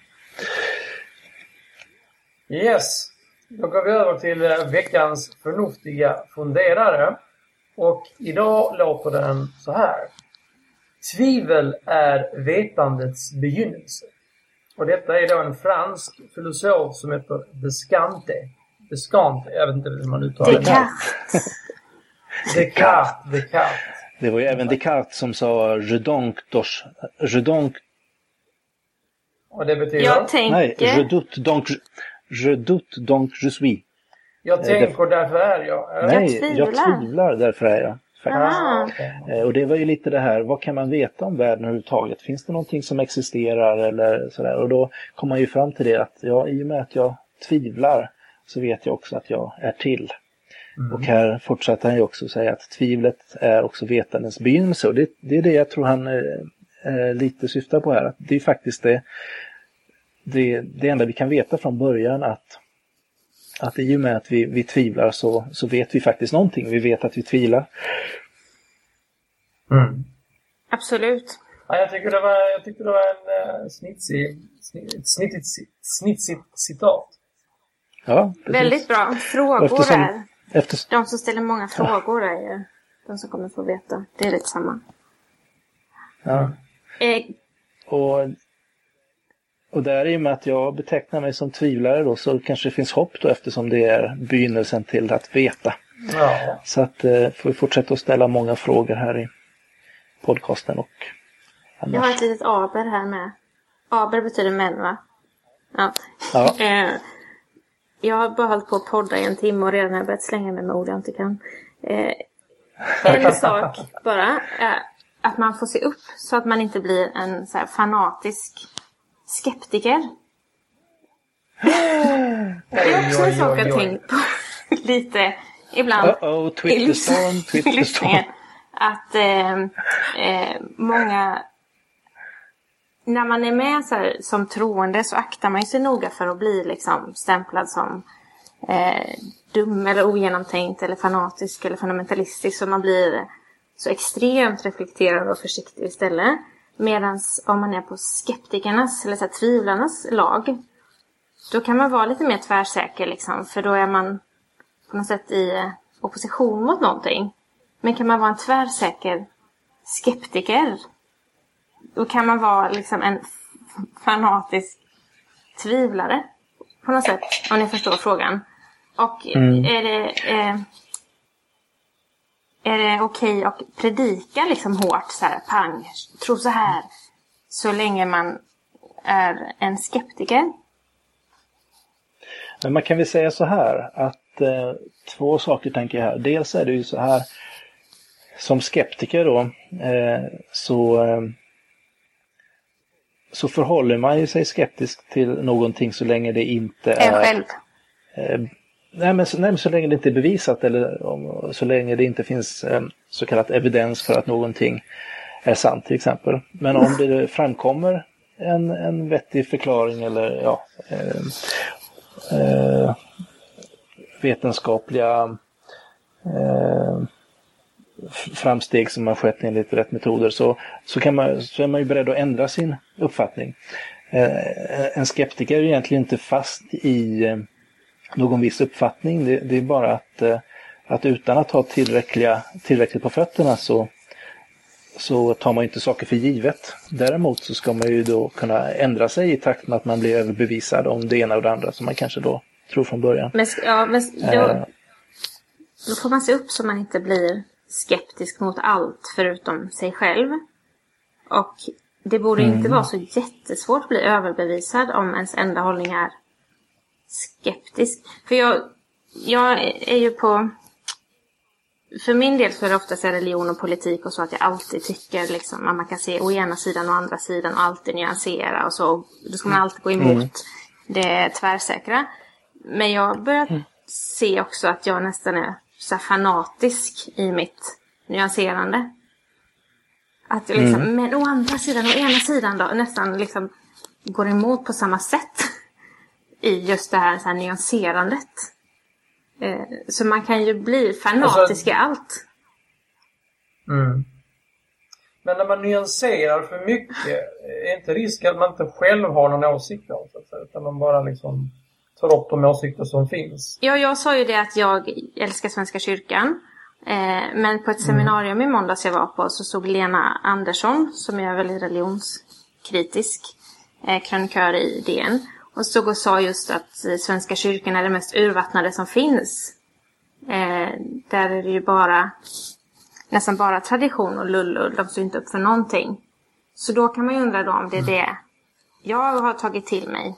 Yes. Då går vi över till eh, veckans förnuftiga funderare. Och idag låter den så här. Tvivel är vetandets begynnelse. Och detta är då en fransk filosof som heter Descante. Descante, jag vet inte hur man uttalar det. Descartes. Descartes. Descartes. Det var ju även Descartes som sa je donc, dos, je donc Och det betyder? Jag nej, je tänker... doute donc, je doute donc je suis. Jag tänker därför är jag. Nej, jag tvivlar. tvivlar, därför är jag. Eh, Och det var ju lite det här, vad kan man veta om världen överhuvudtaget? Finns det någonting som existerar eller sådär? Och då kom man ju fram till det att ja, i och med att jag tvivlar så vet jag också att jag är till. Och här fortsatte han ju också säga att tvivlet är också vetandets begynnelse. Och det, det är det jag tror han eh, eh, lite syftar på här. Att det är faktiskt det, det, det enda vi kan veta från början att, att i och med att vi, vi tvivlar så, så vet vi faktiskt någonting. Vi vet att vi tvivlar. Mm. Absolut. Ja, jag, tycker det var, jag tyckte det var en uh, snitsig, sni- ett snittigt, snitsigt citat. Ja, precis. Väldigt bra. Frågor Eftersom- är... Efter, De som ställer många frågor är ju de som kommer få veta. Det är lite samma. ja. Eh, Och, och där i och med att jag betecknar mig som tvivlare då så kanske det finns hopp då eftersom det är begynnelsen till att veta. Ja. Så att eh, får vi fortsätta att ställa många frågor här i podcasten och Jag har ett litet aber här med. Aber betyder män va? Ja. Ja. <laughs> Eh, jag har bara hållit på att podda i en timme och redan har jag börjat slänga mig med ord jag inte kan. Eh, en <laughs> sak bara. Eh, att man får se upp så att man inte blir en så här fanatisk skeptiker. Det är också en sak jag tänkt på <laughs> lite ibland. Uh-oh, Twitterstorm, Twitterstorm. lyssningen. Att eh, eh, många... När man är med så här, som troende så aktar man sig noga för att bli liksom, stämplad som eh, dum eller ogenomtänkt eller fanatisk eller fundamentalistisk. Så man blir så extremt reflekterad och försiktig istället. Medan om man är på skeptikernas eller så här, tvivlarnas lag då kan man vara lite mer tvärsäker liksom. För då är man på något sätt i eh, opposition mot någonting. Men kan man vara en tvärsäker skeptiker? Då kan man vara liksom en fanatisk tvivlare. På något sätt, om ni förstår frågan. Och Mm. är det, eh, är det okej att predika liksom hårt så här, pang, tro så här. Så länge man är en skeptiker? Men man kan väl säga så här att eh, två saker tänker jag här. Dels är det ju så här som skeptiker då eh, så, eh, så förhåller man ju sig skeptisk till någonting så länge det inte En är själv? Nej, men så, nej, men så länge det inte är bevisat eller om, så länge det inte finns eh, så kallat evidens för att någonting är sant till exempel. Men om det framkommer en, en vettig förklaring eller ja, eh, eh, vetenskapliga eh, framsteg som har skett enligt rätt metoder så, så, kan man, så är man ju beredd att ändra sin uppfattning. Eh, en skeptiker är ju egentligen inte fast i eh, någon viss uppfattning. Det, det är bara att, eh, att utan att ha tillräckliga, tillräckligt på fötterna så, så tar man inte saker för givet. Däremot så ska man ju då kunna ändra sig i takt med att man blir överbevisad om det ena och det andra som man kanske då tror från början. Men, ja, men sk- Eh. då, då får man se upp så man inte blir skeptisk mot allt förutom sig själv. Och det borde inte vara så jättesvårt att bli överbevisad om ens enda hållning är skeptisk. För jag, jag är ju på... För min del så är det ofta så religion och politik och så att jag alltid tycker liksom att man kan se å ena sidan och andra sidan och alltid nyansera och så. Då ska man alltid gå emot det tvärsäkra. Men jag börjar se också att jag nästan är så fanatisk i mitt nyanserande. Att liksom, men å andra sidan, å ena sidan då, nästan liksom går emot på samma sätt. I just det här, så här nyanserandet. Eh, så man kan ju bli fanatisk Alltså- i allt. Mm. Men när man nyanserar för mycket, är inte risken att man inte själv har någon åsikt säga, utan man bara liksom tar upp de åsikter som finns? Ja, jag sa ju det att jag älskar Svenska kyrkan. Eh, men på ett seminarium i måndags jag var på så stod Lena Andersson, som är väldigt religionskritisk, eh, krönikör i DN. Och stod och sa just att Svenska kyrkan är det mest urvattnade som finns. Eh, där är det ju bara nästan bara tradition och lullull. De står inte upp för någonting. Så då kan man ju undra då om det är det jag har tagit till mig.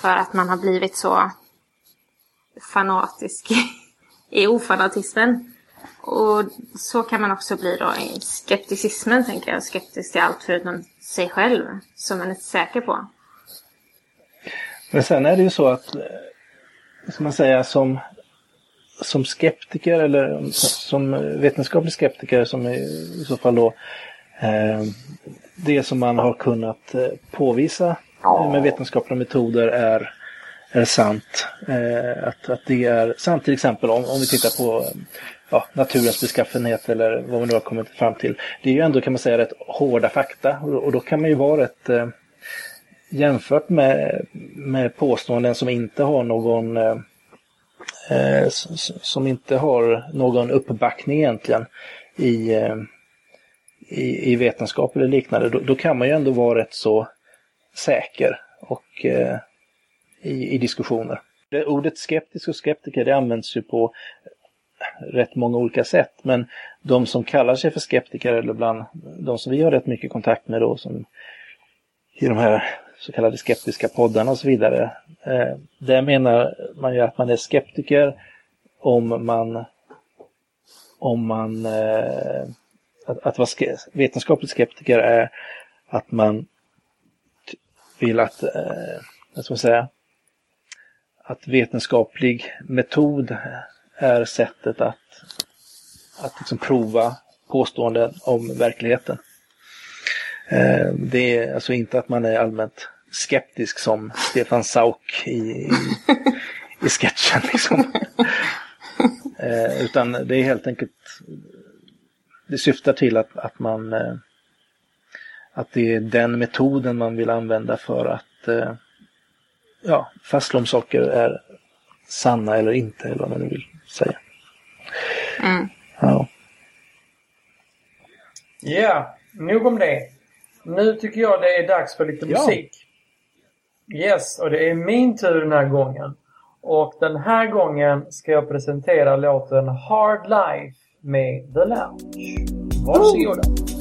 För att man har blivit så fanatisk <laughs> i ofanatismen. Och så kan man också bli då i skepticismen, tänker jag. Skeptisk till allt förutom sig själv, som man är säker på. Men sen är det ju så att, eh, ska man säga, som, som skeptiker eller som vetenskaplig skeptiker som i, i så fall då eh, det som man har kunnat eh, påvisa med vetenskapliga metoder är, är sant. Eh, att, att det är sant till exempel om, om vi tittar på eh, ja, naturens beskaffenhet eller vad vi nu har kommit fram till. Det är ju ändå kan man säga rätt hårda fakta och, och då kan man ju vara rätt eh, jämfört med, med påståenden som inte har någon eh, eh som inte har någon uppbackning egentligen i, eh, i, i, vetenskap eller liknande, då, då, kan man ju ändå vara rätt så säker och eh, i, i, diskussioner. Det, ordet skeptisk och skeptiker det används ju på rätt många olika sätt. Men de som kallar sig för skeptiker eller bland de som vi har rätt mycket kontakt med då som i de här så kallade skeptiska poddarna och så vidare. Eh, där menar man ju att man är skeptiker om man, om man, eh, att, att vara ske, vetenskaplig skeptiker är att man vill att, eh, vad ska man säga, att vetenskaplig metod är sättet att, att liksom prova påståenden om verkligheten. Eh, det är alltså inte att man är allmänt skeptisk som Stefan Sauk i, i, <laughs> i sketchen. Liksom. Eh, utan det är helt enkelt, det syftar till att, att man, eh, att det är den metoden man vill använda för att ja, fastslå om saker är sanna eller inte, eller vad man nu vill säga. Mm. Ja. Yeah, nog om det. Nu tycker jag det är dags för lite ja. musik. Yes, och det är min tur den här gången. Och den här gången ska jag presentera låten Hard Life med The Lounge. Varsågoda! Mm.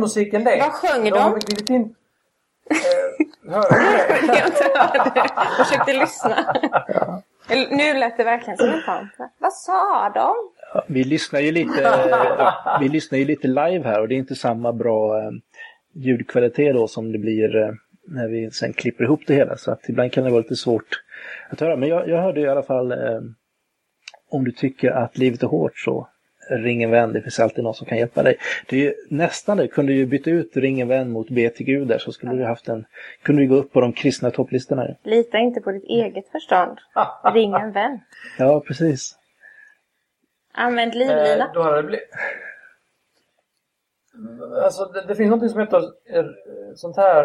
filmmusiken det. Vad sjöng de? de? Har in... Eh, hörde <laughs> du det? Jag försökte lyssna. Ja. Nu lät det verkligen som en tant. Vad sa de? Vi, lyssnar ju lite, vi lyssnar ju lite live här och det är inte samma bra eh, ljudkvalitet då som det blir eh, när vi sen klipper ihop det hela. Så att ibland kan det vara lite svårt att höra. Men jag, jag hörde i alla fall om du tycker att livet är hårt så ring en vän, det finns alltid någon som kan hjälpa dig. Det är ju nästan det, kunde du byta ut ring en vän mot be till Gud där så skulle du haft en, kunde du gå upp på de kristna topplistorna. Lita inte på ditt eget förstånd. Ring en vän. Ja, precis. Använd livlina. Eh, då hade det blivit... Alltså det, det finns något som heter eh, sånt här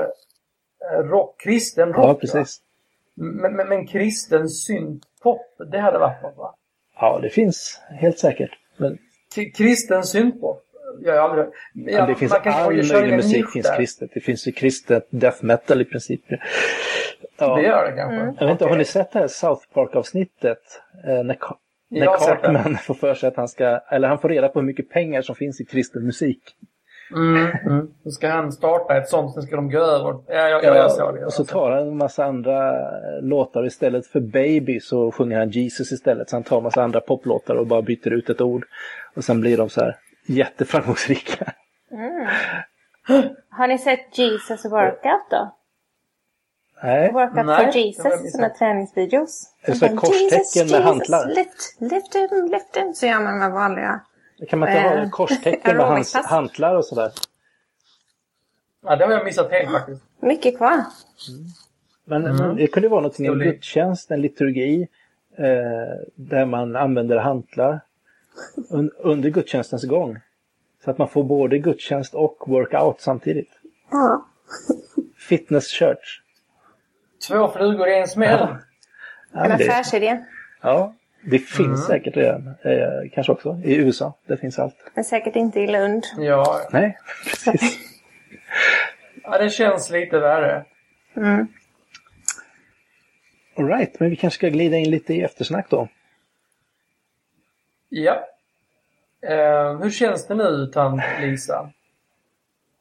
eh, rock, kristen rock. Ja, precis. Men, men, men kristen syntpop, det hade varit något va? Ja, det finns helt säkert. Men Kristen syntpop? Jag har aldrig... Ja, det finns man all möjlig musik finns där. kristet. Det finns ju kristet death metal i princip. Ja. Det gör det kanske. Jag vet inte, har ni sett det här South Park-avsnittet? Eh, när när Jag. Cartman <laughs> får för sig att han ska, eller han får reda på hur mycket pengar som finns i kristen musik. Mm, mm. Då ska han starta ett sånt, sen ska de gå över. Ja, jag, jag, jag såg det. och så tar han en massa andra eh, låtar istället för Baby så sjunger han Jesus istället. Så han tar en massa andra poplåtar och bara byter ut ett ord. Och sen blir de så här jätteframgångsrika. Har ni sett Jesus Workout då? Nej, Workout Nej, for Jesus, sådana träningsvideos. Är det så här Och bara, korstecken Jesus, med Jesus, hantlar? Lift, lift him, lift him. Så gör man med vanliga. Kan man inte ha Eh, korstecken <laughs> med hans hantlar och sådär? Ja, det har jag missat helt faktiskt. Mycket kvar. Men, Mm. men det kunde vara någonting, en Storlek. gudstjänst, en liturgi eh, där man använder hantlar un, under gudstjänstens gång. Så att man får både gudstjänst och workout samtidigt. Ja. Fitness church. Två flugor i en smäll. Ja, En affärsidé. ja, det finns Mm. säkert redan. Eh, kanske också i USA. Det finns allt. Men säkert inte i Lund. Ja, Nej, <laughs> precis. ja, det känns lite värre. Mm. All right, men vi kanske ska glida in lite i eftersnack då. Ja. Eh, hur känns det nu, tant Lisa?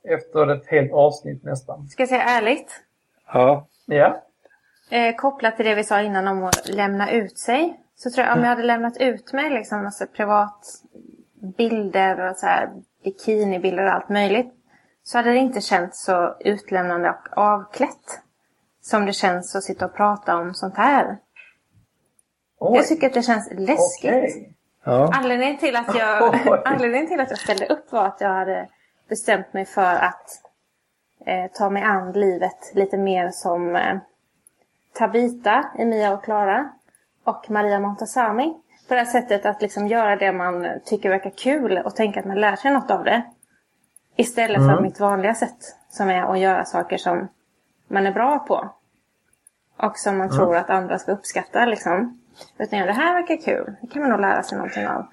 Efter ett helt avsnitt nästan. Ska jag säga ärligt? Ja, Ja. Eh, kopplat till det vi sa innan om att lämna ut sig. Så tror jag om jag hade lämnat ut mig liksom massa privat bilder och så här bikinibilder och allt möjligt. Så hade det inte känts så utlämnande och avklätt. Som det känns att sitta och prata om sånt här. Oj. Jag tycker att det känns läskigt. Okej. ja. Anledningen till, att jag, <laughs> anledningen till att jag ställde upp var att jag hade bestämt mig för att eh, ta mig an livet lite mer som eh, Tabita, Emilia och Klara och Maria Montazami. På det här sättet att liksom göra det man tycker verkar kul och tänka att man lär sig något av det. Istället för mitt vanliga sätt som är att göra saker som man är bra på. Och som man tror att andra ska uppskatta liksom. Utan ja, det här verkar kul. Det kan man nog lära sig någonting av.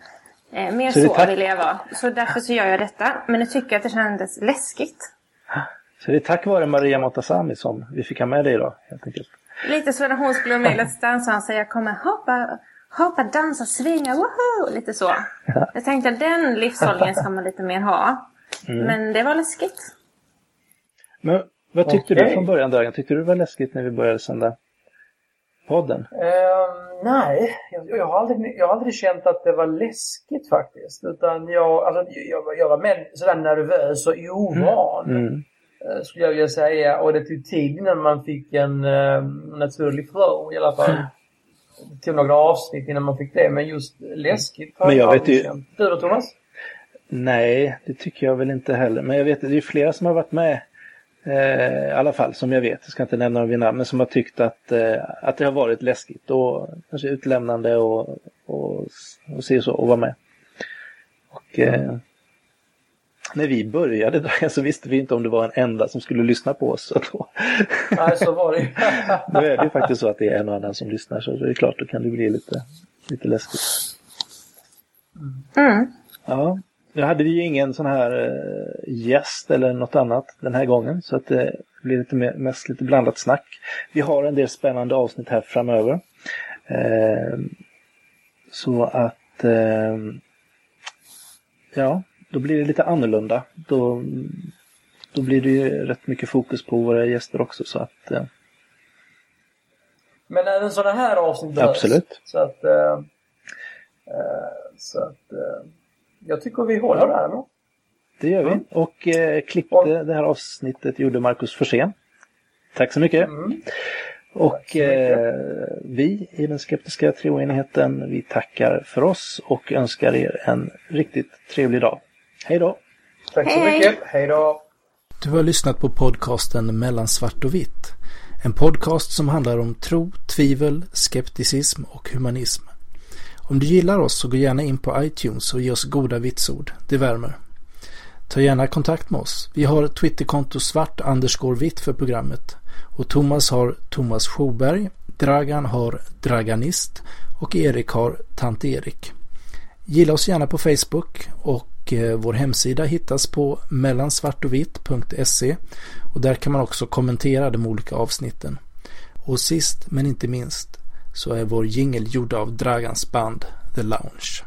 Eh, mer Så så, vill jag vara. Så därför så gör jag detta. Men jag tycker att det kändes läskigt. Så det är tack vare Maria Montazami som vi fick ha med dig idag, helt enkelt. Lite så när hon skulle vara med i Let's Dance och han säger jag kommer hoppa, hoppa, dansa, svinga, woho! Lite så. Jag tänkte att den livshållningen ska man lite mer ha. Mm. Men det var läskigt. Men vad tyckte du Okej. från början Dragan? Tyckte du det var läskigt när vi började sända podden? Eh, nej, jag, jag, har aldrig, jag har aldrig känt att det var läskigt faktiskt. Utan jag, alltså, jag, jag var mer sådär nervös och ovan. Mm. eh, Skulle jag vilja säga. Och det tog tid innan man fick en eh, naturlig flow i alla fall. Det tog några avsnitt innan man fick det. Men just läskigt Men jag vet ju-. Du då Thomas? Nej, det tycker jag väl inte heller. Men jag vet det är flera som har varit med, eh, i alla fall som jag vet, jag ska inte nämna några vid namn, men som har tyckt att, eh, att det har varit läskigt och kanske utlämnande och, och, och se så och vara med. Och eh, när vi började Dragan, <laughs> så visste vi inte om det var en enda som skulle lyssna på oss. Så då, Nej, så var det <laughs> då är det ju faktiskt så att det är en och annan som lyssnar så det är klart, då kan det bli lite, lite läskigt. Mm. Ja, nu hade vi ju ingen sån här eh, gäst eller något annat den här gången så att det blir lite mer, mest lite blandat snack. Vi har en del spännande avsnitt här framöver. Eh, så att eh, ja, då blir det lite annorlunda. Då, då blir det ju rätt mycket fokus på våra gäster också så att eh, Men även sådana här avsnitt behövs. Absolut. Så att, eh, eh, så att eh, jag tycker vi håller där. No? Det gör vi. Mm. Och eh, klippte Och- det här avsnittet gjorde Marcus Forsén. Tack så mycket. Mm. Och så mycket. eh, vi i den skeptiska treoenigheten, vi tackar för oss och önskar er en riktigt trevlig dag. Hej då! Tack så Hej, hej. mycket. Hej då! Du har lyssnat på podcasten Mellan svart och vitt. En podcast som handlar om tro, tvivel, skepticism och humanism. Om du gillar oss så gå gärna in på iTunes och ge oss goda vitsord. Det värmer. Ta gärna kontakt med oss. Vi har Twitterkonto svart underscore vitt för programmet. Och Thomas har Thomas Sjoberg, Dragan har Draganist och Erik har Tant Erik. Gilla oss gärna på Facebook och och eh, vår hemsida hittas på mellansvartovitt.se och där kan man också kommentera de olika avsnitten. Och sist men inte minst så är vår jingel gjord av Dragans band The Lounge.